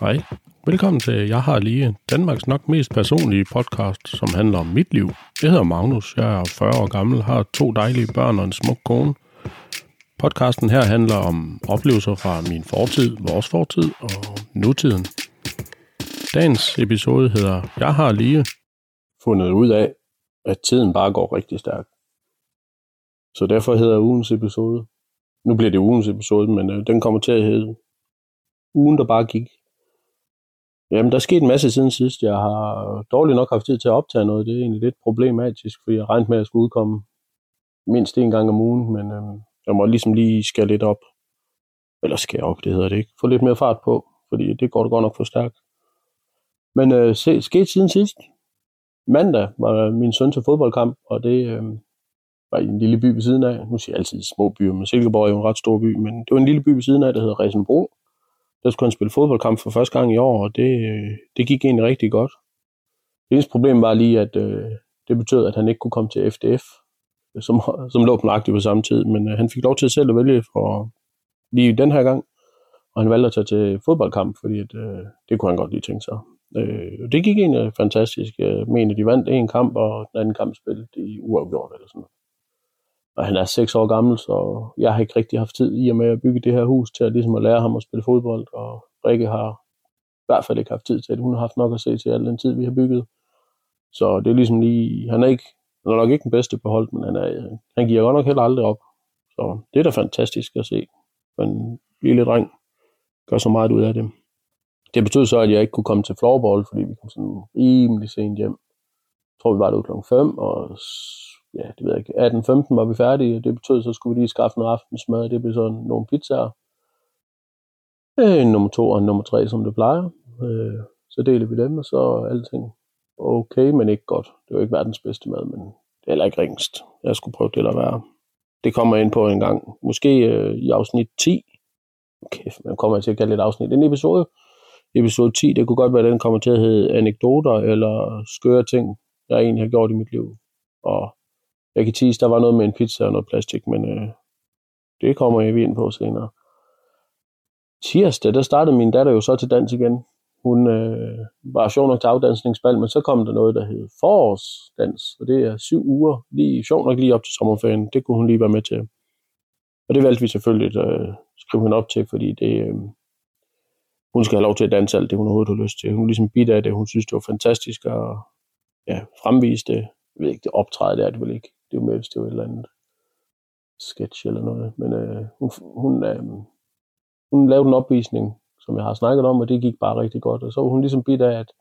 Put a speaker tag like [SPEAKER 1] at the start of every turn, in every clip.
[SPEAKER 1] Hej. Velkommen til Jeg har lige Danmarks nok mest personlige podcast, som handler om mit liv. Jeg hedder Magnus, jeg er 40 år gammel, har to dejlige børn og en smuk kone. Podcasten her handler om oplevelser fra min fortid, vores fortid og nutiden. Dagens episode hedder Jeg har lige fundet ud af, at tiden bare går rigtig stærkt. Så derfor hedder ugens episode. Nu bliver det ugens episode, men øh, den kommer til at hedde Ugen, der bare gik. Jamen, der er sket en masse siden sidst. Jeg har dårligt nok haft tid til at optage noget. Det er egentlig lidt problematisk, fordi jeg regnede med, at jeg skulle udkomme mindst en gang om ugen, men øhm, jeg må ligesom lige skære lidt op. Eller skære op, det hedder det ikke. Få lidt mere fart på, fordi det går da godt nok for stærkt. Men øh, se, sket siden sidst. Mandag var min søn til fodboldkamp, og det øh, var i en lille by ved siden af. Nu siger jeg altid små byer, men Silkeborg er jo en ret stor by, men det var en lille by ved siden af, der hedder Resenbro der skulle han spille fodboldkamp for første gang i år, og det, det gik egentlig rigtig godt. Det eneste problem var lige, at øh, det betød, at han ikke kunne komme til FDF, som, som lå på nøjagtigt på samme tid, men øh, han fik lov til selv at vælge for lige den her gang, og han valgte at tage til fodboldkamp, fordi at, øh, det kunne han godt lige tænke sig. Øh, det gik egentlig fantastisk. Jeg mener, de vandt en kamp, og den anden kamp spillede i uafgjort eller sådan noget og han er 6 år gammel, så jeg har ikke rigtig haft tid i og med at bygge det her hus til at, ligesom at lære ham at spille fodbold, og Rikke har i hvert fald ikke haft tid til det. Hun har haft nok at se til al den tid, vi har bygget. Så det er ligesom lige, han er, ikke, han er nok ikke den bedste på hold, men han, er, han giver godt nok heller aldrig op. Så det er da fantastisk at se. En lille dreng gør så meget ud af det. Det betød så, at jeg ikke kunne komme til floorball, fordi vi kom sådan rimelig sent hjem. Jeg tror, vi var der klokken 5, og ja, det ved jeg ikke, 18-15 var vi færdige, og det betød, så skulle vi lige skaffe noget aftensmad, det blev sådan nogle pizzaer. Øh, nummer to og nummer tre, som det plejer. Øh, så deler vi dem, og så er alting okay, men ikke godt. Det var ikke verdens bedste mad, men det er heller ikke ringst. Jeg skulle prøve det at være. Det kommer ind på en gang. Måske øh, i afsnit 10. Okay, man kommer til at kalde et afsnit. En episode, episode 10, det kunne godt være, at den kommer til at hedde anekdoter eller skøre ting, jeg egentlig har gjort i mit liv. Og jeg kan tease, der var noget med en pizza og noget plastik, men øh, det kommer jeg ind på senere. Tirsdag, der startede min datter jo så til dans igen. Hun øh, var sjov nok til afdansningsbal, men så kom der noget, der hed forårsdans, og det er syv uger, lige sjov nok lige op til sommerferien. Det kunne hun lige være med til. Og det valgte vi selvfølgelig at øh, skrive hende op til, fordi det, øh, hun skal have lov til at danse alt det, hun overhovedet har lyst til. Hun er ligesom bidt af det, hun synes, det var fantastisk at ja, fremvise det. Jeg ved ikke, det optræde, det er det vel ikke. Det er jo med, hvis det var et eller andet sketch eller noget. Men øh, hun, hun, øh, hun lavede en opvisning, som jeg har snakket om, og det gik bare rigtig godt. Og så var hun ligesom bidt af, at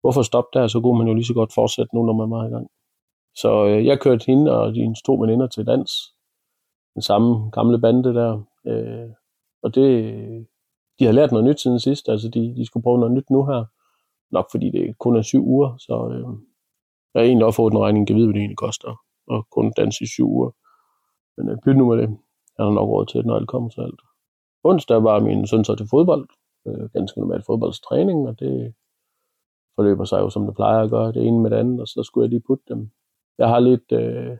[SPEAKER 1] hvorfor stoppe der, så kunne man jo lige så godt fortsætte nu, når man var i gang. Så øh, jeg kørte hende og de to veninder til dans. Den samme gamle bande der. Øh, og det, de har lært noget nyt siden sidst. Altså de, de skulle prøve noget nyt nu her. Nok fordi det kun er syv uger, så øh, jeg har egentlig også fået en regning, kan vide, hvad det egentlig koster og kun danse i syv uger. Men øh, pyt nu med det. Jeg har nok råd til det, når alt kommer til alt. Onsdag var min søn så til fodbold. Øh, ganske normalt fodboldstræning, og det forløber sig jo, som det plejer at gøre, det ene med det andet, og så skulle jeg lige putte dem. Jeg har lidt... Øh,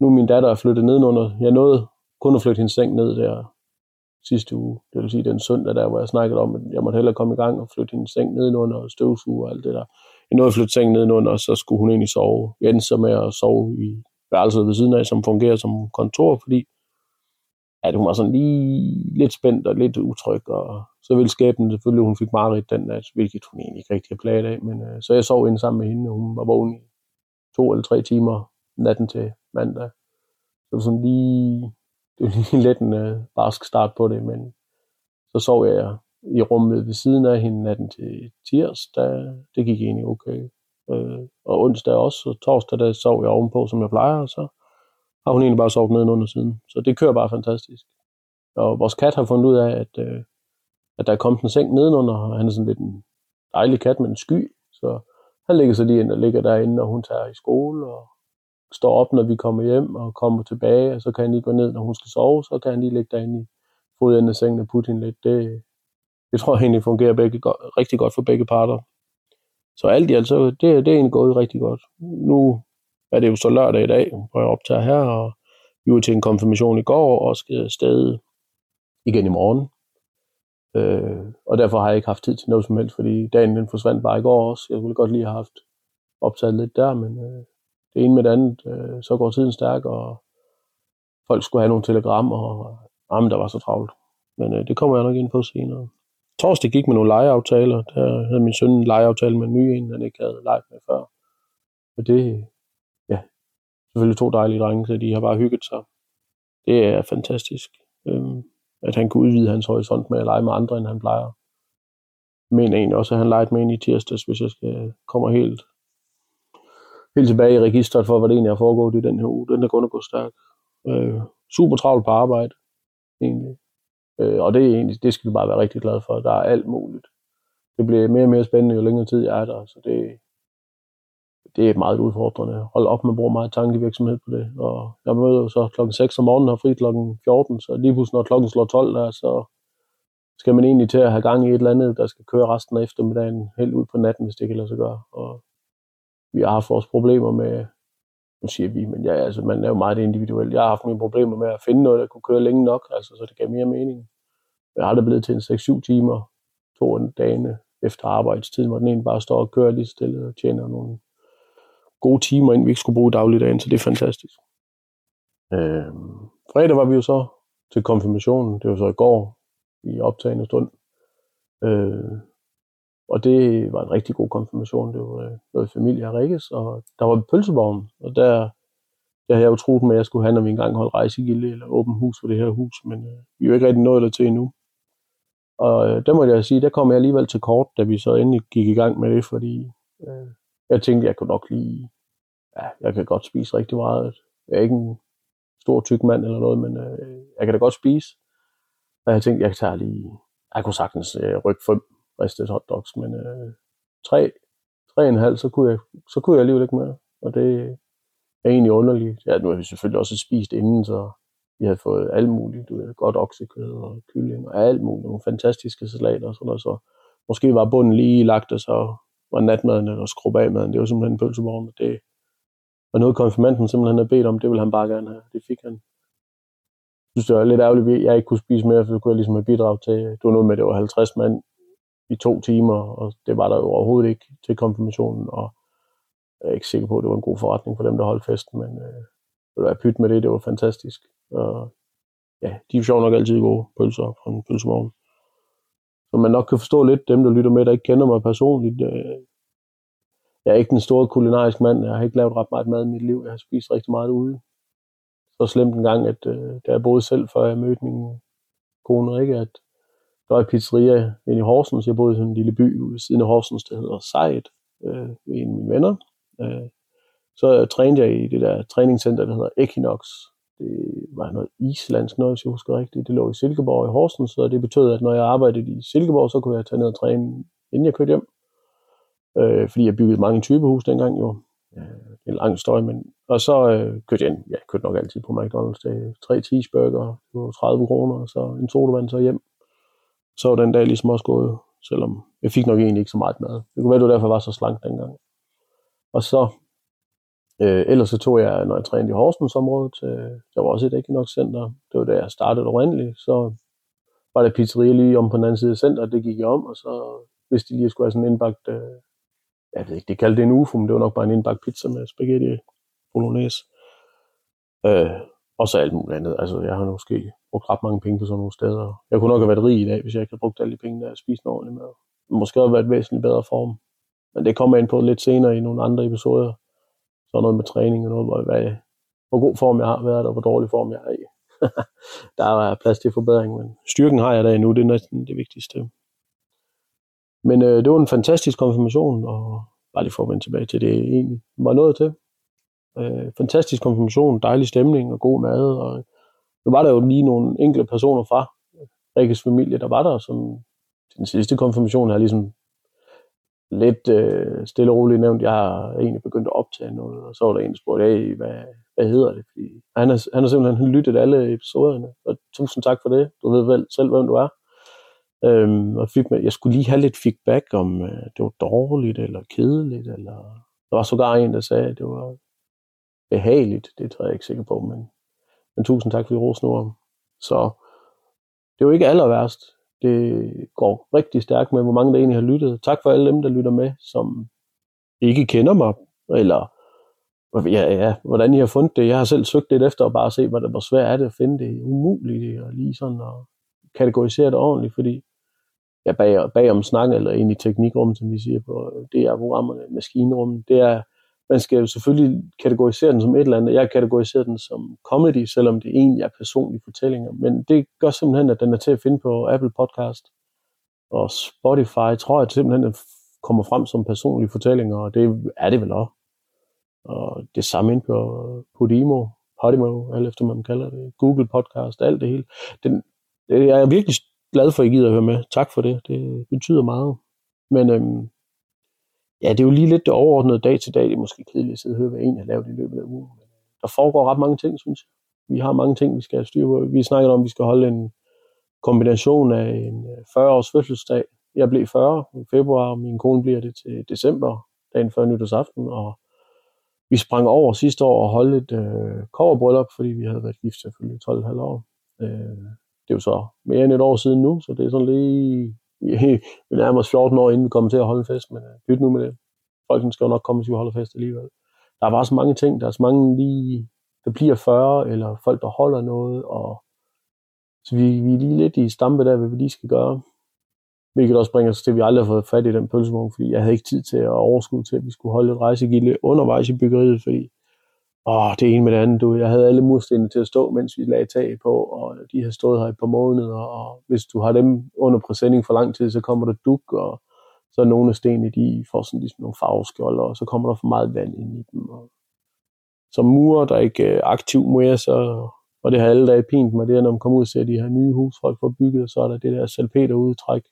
[SPEAKER 1] nu min datter er flyttet nedenunder. Jeg nåede kun at flytte hendes seng ned der sidste uge. Det vil sige den søndag der, hvor jeg snakkede om, at jeg måtte hellere komme i gang og flytte hendes seng nedenunder og støvsuge og alt det der jeg nåede at flytte sengen nedenunder, og så skulle hun egentlig sove. Jeg endte så med at sove i værelset ved siden af, som fungerer som kontor, fordi at hun var sådan lige lidt spændt og lidt utryg, og så ville skæbnen selvfølgelig, hun fik mareridt den nat, hvilket hun egentlig ikke rigtig har plaget af, men øh, så jeg sov inde sammen med hende, og hun var vågen i to eller tre timer natten til mandag. Så det var sådan lige, det var lige lidt en øh, barsk start på det, men så sov jeg i rummet ved siden af hende natten til tirsdag. Det gik egentlig okay. Øh, og onsdag også, og torsdag der sov jeg ovenpå, som jeg plejer, og så har hun egentlig bare sovet nedenunder siden. Så det kører bare fantastisk. Og vores kat har fundet ud af, at, øh, at der er kommet en seng nedenunder, og han er sådan lidt en dejlig kat med en sky, så han ligger så lige ind og ligger derinde, når hun tager i skole, og står op, når vi kommer hjem, og kommer tilbage, og så kan han lige gå ned, når hun skal sove, så kan han lige ligge derinde i fodenden af sengen og putte hende lidt. Det, det tror jeg egentlig fungerer begge, rigtig godt for begge parter. Så alt i alt, så det, det er egentlig gået rigtig godt. Nu er det jo så lørdag i dag, hvor jeg optager her, og vi var til en konfirmation i går, og skal afsted igen i morgen. Øh, og derfor har jeg ikke haft tid til noget som helst, fordi dagen den forsvandt bare i går også. Jeg ville godt lige have haft optaget lidt der, men øh, det ene med det andet, øh, så går tiden stærk, og folk skulle have nogle telegrammer, og jamen, der var så travlt. Men øh, det kommer jeg nok ind på senere. Torsdag gik med nogle legeaftaler. Der havde min søn en legeaftale med en ny en, han ikke havde leget med før. Og det, ja, selvfølgelig to dejlige drenge, så de har bare hygget sig. Det er fantastisk, øhm, at han kunne udvide hans horisont med at lege med andre, end han plejer. Men egentlig også, at han legede med en i tirsdags, hvis jeg skal komme helt, helt tilbage i registret for, hvad det egentlig er foregået i den her uge. Den er kun at gå stærk. Øh, super travlt på arbejde, egentlig. Øh, og det, er egentlig, det skal vi bare være rigtig glade for. Der er alt muligt. Det bliver mere og mere spændende, jo længere tid jeg er der. Så det, det er meget udfordrende. Hold op, med at bruge meget tankevirksomhed på det. Og jeg møder jo så klokken 6 om morgenen og fri klokken 14, så lige pludselig når klokken slår 12 der, så skal man egentlig til at have gang i et eller andet, der skal køre resten af eftermiddagen helt ud på natten, hvis det kan lade sig gøre. Og vi har haft vores problemer med, nu siger vi, men ja, altså, man er jo meget individuel. Jeg har haft mine problemer med at finde noget, der kunne køre længe nok, altså, så det gav mere mening. Jeg har aldrig blevet til en 6-7 timer, to dage efter arbejdstiden, hvor den ene bare står og kører lige stille og tjener nogle gode timer, inden vi ikke skulle bruge dagligdagen, så det er fantastisk. Øh, fredag var vi jo så til konfirmationen, det var så i går, i optagende stund. Øh, og det var en rigtig god konfirmation. Det var øh, noget familie af Rikkes, og der var pølsevogn, og der, der havde jeg jo troet med, at jeg skulle have, når vi engang holdt rejsegilde eller åben hus for det her hus, men øh, vi er jo ikke rigtig nået der til endnu. Og øh, der må jeg sige, der kom jeg alligevel til kort, da vi så endelig gik i gang med det, fordi øh, jeg tænkte, jeg kunne nok lige, ja, jeg kan godt spise rigtig meget. Jeg er ikke en stor tyk mand eller noget, men øh, jeg kan da godt spise. Og jeg tænkte, jeg tager lige, jeg kunne sagtens øh, rykke ristet hotdogs, men øh, tre, tre en halv, så kunne, jeg, så kunne jeg alligevel ikke mere. Og det er egentlig underligt. Ja, nu har vi selvfølgelig også spist inden, så vi har fået alt muligt, du ved, godt oksekød og kylling og alt muligt, nogle fantastiske salater og sådan noget, så måske var bunden lige lagt, og så var natmaden eller skrub af maden, det var simpelthen en pølseborg, det var noget konfirmanden simpelthen havde bedt om, det ville han bare gerne have, det fik han. Jeg synes, det var lidt ærgerligt, at jeg ikke kunne spise mere, for det kunne jeg ligesom have bidraget til, det var noget med, at det var 50 mand i to timer, og det var der jo overhovedet ikke til konfirmationen, og jeg er ikke sikker på, at det var en god forretning for dem, der holdt festen, men øh, det var pyt med det, det var fantastisk. Og ja, de er jo nok altid gode pølser fra en pølsevogn. Så man nok kan forstå lidt dem, der lytter med, der ikke kender mig personligt. Øh, jeg er ikke den store kulinarisk mand. Jeg har ikke lavet ret meget mad i mit liv. Jeg har spist rigtig meget ude. Så slemt en gang, at øh, da jeg boede selv, før jeg mødte min kone ikke, at der var et pizzeria inde i Horsens. Jeg boede i sådan en lille by ved siden af Horsens, der hedder Sejt, øh, med en af mine venner. Øh, så trænede jeg i det der træningscenter, der hedder Equinox. Det var noget islandsk noget, hvis jeg husker rigtigt. Det lå i Silkeborg i Horsens, så det betød, at når jeg arbejdede i Silkeborg, så kunne jeg tage ned og træne, inden jeg kørte hjem. Øh, fordi jeg byggede mange typehus dengang jo. Øh, det er en lang støj, men... Og så øh, kørte jeg, ja, jeg kørte nok altid på McDonald's. Det tre cheeseburger, det var 30 kroner, og så en sodavand så hjem så var den dag ligesom også gået, selvom jeg fik nok egentlig ikke så meget mad. Det kunne være, det var derfor, jeg var så slank dengang. Og så, øh, ellers så tog jeg, når jeg trænede i Horsensområdet, øh, der var også et Equinox Center. Det var da jeg startede oprindeligt, så var der pizzeria lige om på den anden side af centret, det gik jeg om, og så hvis de lige skulle have sådan en indbagt, øh, jeg ved ikke, det kaldte det en UFO, men det var nok bare en indbagt pizza med spaghetti bolognese. Øh, og så alt muligt andet. Altså, jeg har måske brugt ret mange penge på sådan nogle steder. Jeg kunne nok have været rig i dag, hvis jeg ikke havde brugt alle de penge, der jeg spiste en ordentlig mad. Måske har været væsentligt bedre form. Men det kommer ind på lidt senere i nogle andre episoder. Så noget med træning og noget, hvor, hvad, hvor god form jeg har været, og hvor dårlig form jeg er i. der er plads til forbedring, men styrken har jeg der endnu, det er næsten det vigtigste. Men øh, det var en fantastisk konfirmation, og bare lige for at vende tilbage til det, egentlig var noget til. Øh, fantastisk konfirmation, dejlig stemning og god mad, og nu var der jo lige nogle enkelte personer fra Rikkes familie, der var der, som den sidste konfirmation har ligesom lidt øh, stille og roligt nævnt, jeg har egentlig begyndt at optage noget, og så var der en, der spurgte, hey, hvad, hvad hedder det? Fordi han, har, han har simpelthen lyttet alle episoderne, og tusind tak for det. Du ved vel selv, hvem du er. Øhm, og fik med, jeg skulle lige have lidt feedback om, øh, det var dårligt eller kedeligt, eller der var sågar en, der sagde, at det var behageligt. Det tror jeg ikke sikker på, men men tusind tak, for I om. Så det er jo ikke aller værst.
[SPEAKER 2] Det går rigtig stærkt med, hvor mange der egentlig har lyttet. Tak for alle dem, der lytter med, som ikke kender mig, eller ja, ja, hvordan I har fundet det. Jeg har selv søgt lidt efter at bare se, hvor, hvor svært er det at finde det. Umuligt og lige sådan at kategorisere det ordentligt, fordi ja, bag, bag om snak, eller ind i teknikrummet, som vi siger på det er programmerne, maskinrummet, det er, man skal jo selvfølgelig kategorisere den som et eller andet. Jeg kategoriserer den som comedy, selvom det egentlig er personlige fortællinger. Men det gør simpelthen, at den er til at finde på Apple Podcast og Spotify. Tror jeg simpelthen, at den kommer frem som personlige fortællinger, og det er det vel også. Og det samme ind på Podimo, Podimo, alt efter man kalder det, Google Podcast, alt det hele. Den, det, jeg er virkelig glad for, at I gider at høre med. Tak for det. Det betyder meget. Men øhm, ja, det er jo lige lidt det overordnede dag til dag. Det er måske kedeligt at sidde og høre, hvad en har lavet i løbet af ugen. Men der foregår ret mange ting, synes jeg. Vi har mange ting, vi skal have styr på. Vi snakker om, at vi skal holde en kombination af en øh, 40-års fødselsdag. Jeg blev 40 i februar, og min kone bliver det til december, dagen før nytårsaften, og vi sprang over sidste år og holdt et øh, koverbryllup, fordi vi havde været gift selvfølgelig 12,5 år. Øh, det er jo så mere end et år siden nu, så det er sådan lige... Vi nærmer os 14 år, inden vi kommer til at holde en fest, men uh, nu med det. Folk skal jo nok komme, hvis vi holder fest alligevel. Der er bare så mange ting. Der er så mange lige, der bliver 40, eller folk, der holder noget, og så vi, vi er lige lidt i stampe der, hvad vi lige skal gøre. Hvilket også bringer os til, at vi aldrig har fået fat i den pølsevogn, fordi jeg havde ikke tid til at overskue til, at vi skulle holde et rejsegilde undervejs i byggeriet, fordi åh, det ene med det andet. Du, jeg havde alle murstenene til at stå, mens vi lagde tag på, og de har stået her et par måneder, og hvis du har dem under præsending for lang tid, så kommer der duk, og så er nogle af stenene, de får sådan ligesom nogle farveskjolder, og så kommer der for meget vand ind i dem. Og som murer, der ikke er aktiv mere, så, og det har alle dage pint mig, det er, når man kommer ud og ser de her nye hus, folk får bygget, så er der det der salpeterudtræk.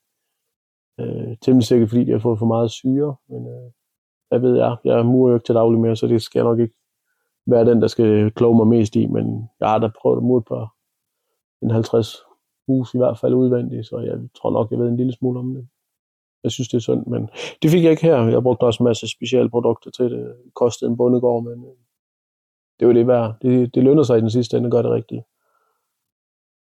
[SPEAKER 2] Øh, temmelig sikkert, fordi de har fået for meget syre, men øh, hvad ved jeg, jeg er murer jo ikke til daglig mere, så det skal jeg nok ikke være den, der skal kloge mig mest i, men jeg har da prøvet at mod på en 50 hus i hvert fald udvendigt, så jeg tror nok, jeg ved en lille smule om det. Jeg synes, det er synd, men det fik jeg ikke her. Jeg brugte også en masse specielle produkter til det. Det kostede en bundegård, men øh, det var det værd. Det, det lønner sig i den sidste ende, gør det rigtigt.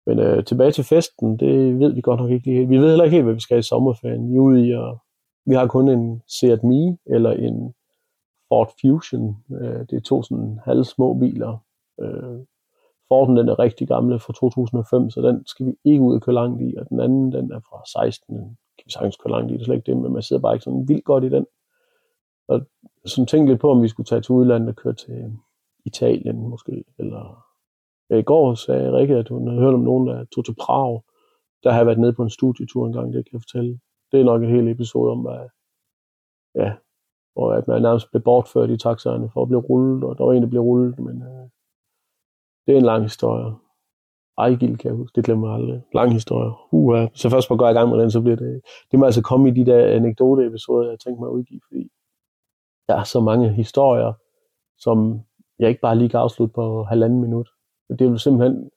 [SPEAKER 2] Men øh, tilbage til festen, det ved vi godt nok ikke lige Vi ved heller ikke helt, hvad vi skal i sommerferien. Vi er ude i, og vi har kun en Seat Mii, eller en Ford Fusion. Øh, det er to sådan halve små biler. Øh, Forden den er rigtig gamle fra 2005, så den skal vi ikke ud og køre langt i, og den anden den er fra 16, den kan vi sagtens køre langt i, det er slet ikke det, men man sidder bare ikke sådan vildt godt i den. Og sådan tænkte lidt på, om vi skulle tage til udlandet og køre til Italien måske, eller ja, i går sagde Rikke, at hun havde hørt om nogen, der tog til Prag. Der har jeg været nede på en studietur engang, det kan jeg fortælle. Det er nok en hel episode om, hvad, ja, og at man nærmest blev bortført i taxaerne for at blive rullet, og der var en, der blev rullet, men øh, det er en lang historie. Ejgild kan jeg huske, det glemmer jeg aldrig. Lang historie. Uha. så først på går i gang med den, så bliver det... Det må altså komme i de der anekdote-episoder, jeg tænkte mig at udgive, fordi der er så mange historier, som jeg ikke bare lige kan afslutte på halvanden minut. Det vil simpelthen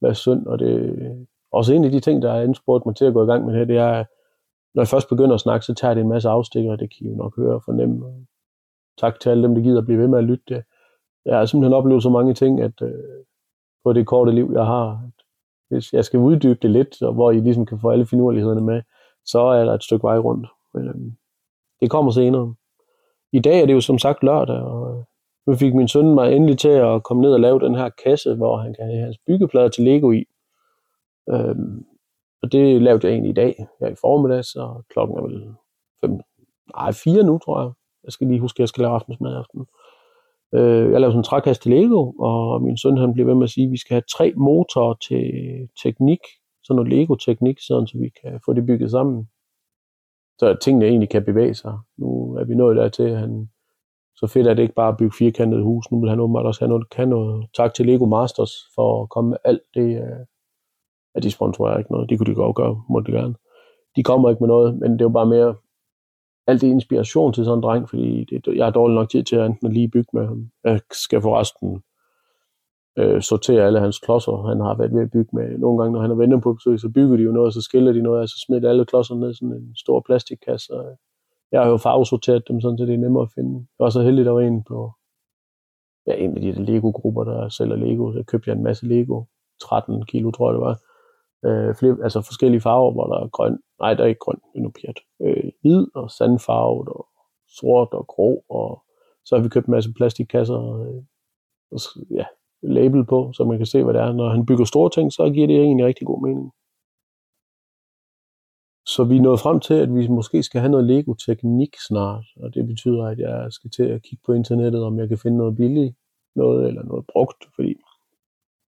[SPEAKER 2] være synd, og det også en af de ting, der har anspurgt mig til at gå i gang med det, det er, når jeg først begynder at snakke, så tager det en masse afstikker, det kan I jo nok høre og fornemme. Tak til alle dem, der gider at blive ved med at lytte det. Jeg har simpelthen oplevet så mange ting, at øh, på det korte liv, jeg har, at hvis jeg skal uddybe det lidt, og hvor I ligesom kan få alle finurlighederne med, så er der et stykke vej rundt. Men øh, det kommer senere. I dag er det jo som sagt lørdag, og øh, nu fik min søn mig endelig til at komme ned og lave den her kasse, hvor han kan have hans byggeplader til Lego i. Øhm, og det lavede jeg egentlig i dag, her i formiddag, så klokken er vel fem, nej, fire nu, tror jeg. Jeg skal lige huske, at jeg skal lave aftensmad i aften. Øh, jeg lavede sådan en trækast til Lego, og min søn han blev ved med at sige, at vi skal have tre motorer til teknik, sådan noget Lego-teknik, sådan så vi kan få det bygget sammen. Så tingene egentlig kan bevæge sig. Nu er vi nået dertil, at han, så fedt er det ikke bare at bygge firkantede hus. Nu vil han åbenbart også have noget, kan noget. Tak til Lego Masters for at komme med alt det, øh, at de sponsorerer ikke noget. Det kunne de godt gøre, må de gerne. De kommer ikke med noget, men det er jo bare mere alt det inspiration til sådan en dreng, fordi det, jeg har dårlig nok tid til at enten lige bygge med ham. Jeg skal forresten øh, sortere alle hans klodser, han har været ved at bygge med. Nogle gange, når han er venner på besøg, så bygger de jo noget, og så skiller de noget, og så smider alle klodserne ned i sådan en stor plastikkasse. Jeg har jo farvesorteret dem, sådan, så det er nemmere at finde. Jeg var så heldig, der var en på ja, en af de Lego-grupper, der sælger Lego. Så købte jeg en masse Lego. 13 kilo, tror jeg det var øh, flere, altså forskellige farver, hvor der er grøn, nej, der er ikke grøn, men nu pjat, øh, hvid og sandfarvet og sort og grå, og så har vi købt en masse plastikkasser, øh, og, ja, label på, så man kan se, hvad det er. Når han bygger store ting, så giver det egentlig rigtig god mening. Så vi er nået frem til, at vi måske skal have noget Lego-teknik snart, og det betyder, at jeg skal til at kigge på internettet, om jeg kan finde noget billigt noget, eller noget brugt, fordi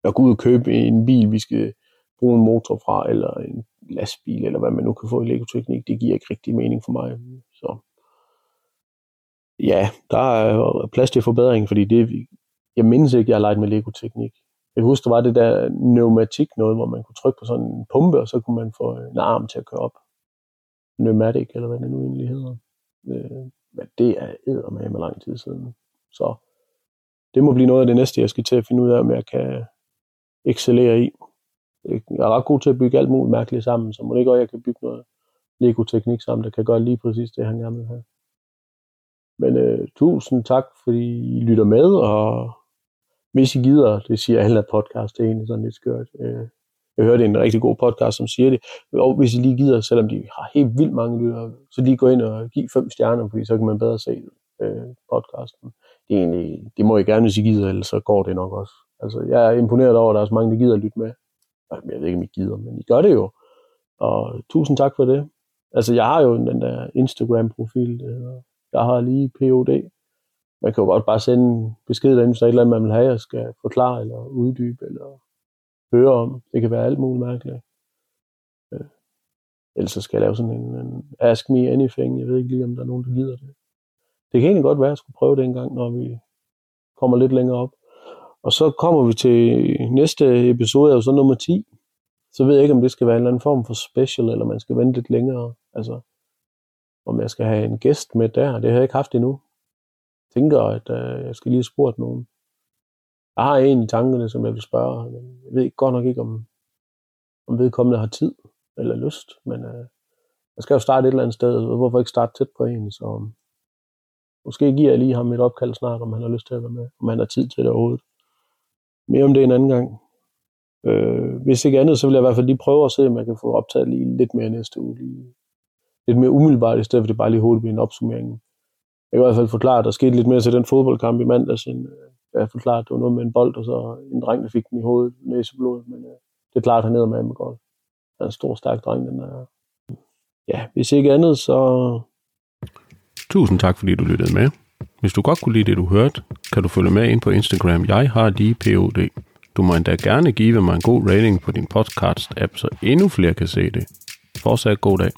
[SPEAKER 2] jeg går ud og købe en bil, vi skal bruge en motor fra, eller en lastbil, eller hvad man nu kan få i Lego-teknik, det giver ikke rigtig mening for mig. Så ja, der er plads til forbedring, fordi det, jeg mindes ikke, jeg har leget med Lego-teknik. Jeg kan huske, der var det der pneumatik noget, hvor man kunne trykke på sådan en pumpe, og så kunne man få en arm til at køre op. Pneumatic, eller hvad det nu egentlig hedder. Øh, men det er med lang tid siden. Så det må blive noget af det næste, jeg skal til at finde ud af, om jeg kan excellere i. Jeg er ret god til at bygge alt muligt mærkeligt sammen, så må det ikke også, jeg kan bygge noget Lego-teknik sammen, der kan gøre lige præcis det, han gerne vil have. Men øh, tusind tak, fordi I lytter med, og hvis I gider, det siger alle af podcast, det er egentlig sådan lidt skørt. Øh, jeg hørte en rigtig god podcast, som siger det. Og hvis I lige gider, selvom de har helt vildt mange lyttere, så lige gå ind og give fem stjerner, fordi så kan man bedre se øh, podcasten. Det, er egentlig, det må I gerne, hvis I gider, ellers så går det nok også. Altså, jeg er imponeret over, at der er så mange, der gider at lytte med. Jeg ved ikke, om I gider, men I gør det jo. Og tusind tak for det. Altså, jeg har jo den der Instagram-profil, jeg har lige POD. Man kan jo godt bare sende en besked derinde, hvis der er et eller andet, man vil have, jeg skal forklare eller uddybe eller høre om. Det kan være alt muligt mærkeligt. Øh, ellers så skal jeg lave sådan en, en Ask Me Anything. Jeg ved ikke lige, om der er nogen, der gider det. Det kan egentlig godt være, at jeg skulle prøve det en gang, når vi kommer lidt længere op. Og så kommer vi til næste episode, altså nummer 10. Så ved jeg ikke, om det skal være en eller anden form for special, eller man skal vente lidt længere. Altså, om jeg skal have en gæst med der. Det har jeg ikke haft endnu. Jeg tænker, at øh, jeg skal lige have spurgt nogen. Jeg har en i tankerne, som jeg vil spørge, men jeg ved godt nok ikke, om, om vedkommende har tid eller lyst, men øh, jeg skal jo starte et eller andet sted, hvorfor ikke starte tæt på en, så måske giver jeg lige ham et opkald snart, om han har lyst til at være med, om han har tid til det overhovedet. Mere om det en anden gang. Øh, hvis ikke andet, så vil jeg i hvert fald lige prøve at se, om jeg kan få optaget lige lidt mere næste uge. Lige, lidt mere umiddelbart, i stedet for det bare lige hurtigt en opsummering. Jeg kan i hvert fald forklare, at der skete lidt mere til den fodboldkamp i mandags, end øh, jeg forklare, at det var noget med en bold, og så en dreng, der fik den i hovedet, næseblod, men øh, det er klart, han er med med godt. Han er en stor, stærk dreng, den er. Ja, hvis ikke andet, så...
[SPEAKER 1] Tusind tak, fordi du lyttede med. Hvis du godt kunne lide det, du hørte, kan du følge med ind på Instagram. Jeg har lige POD. Du må endda gerne give mig en god rating på din podcast-app, så endnu flere kan se det. Fortsat god dag.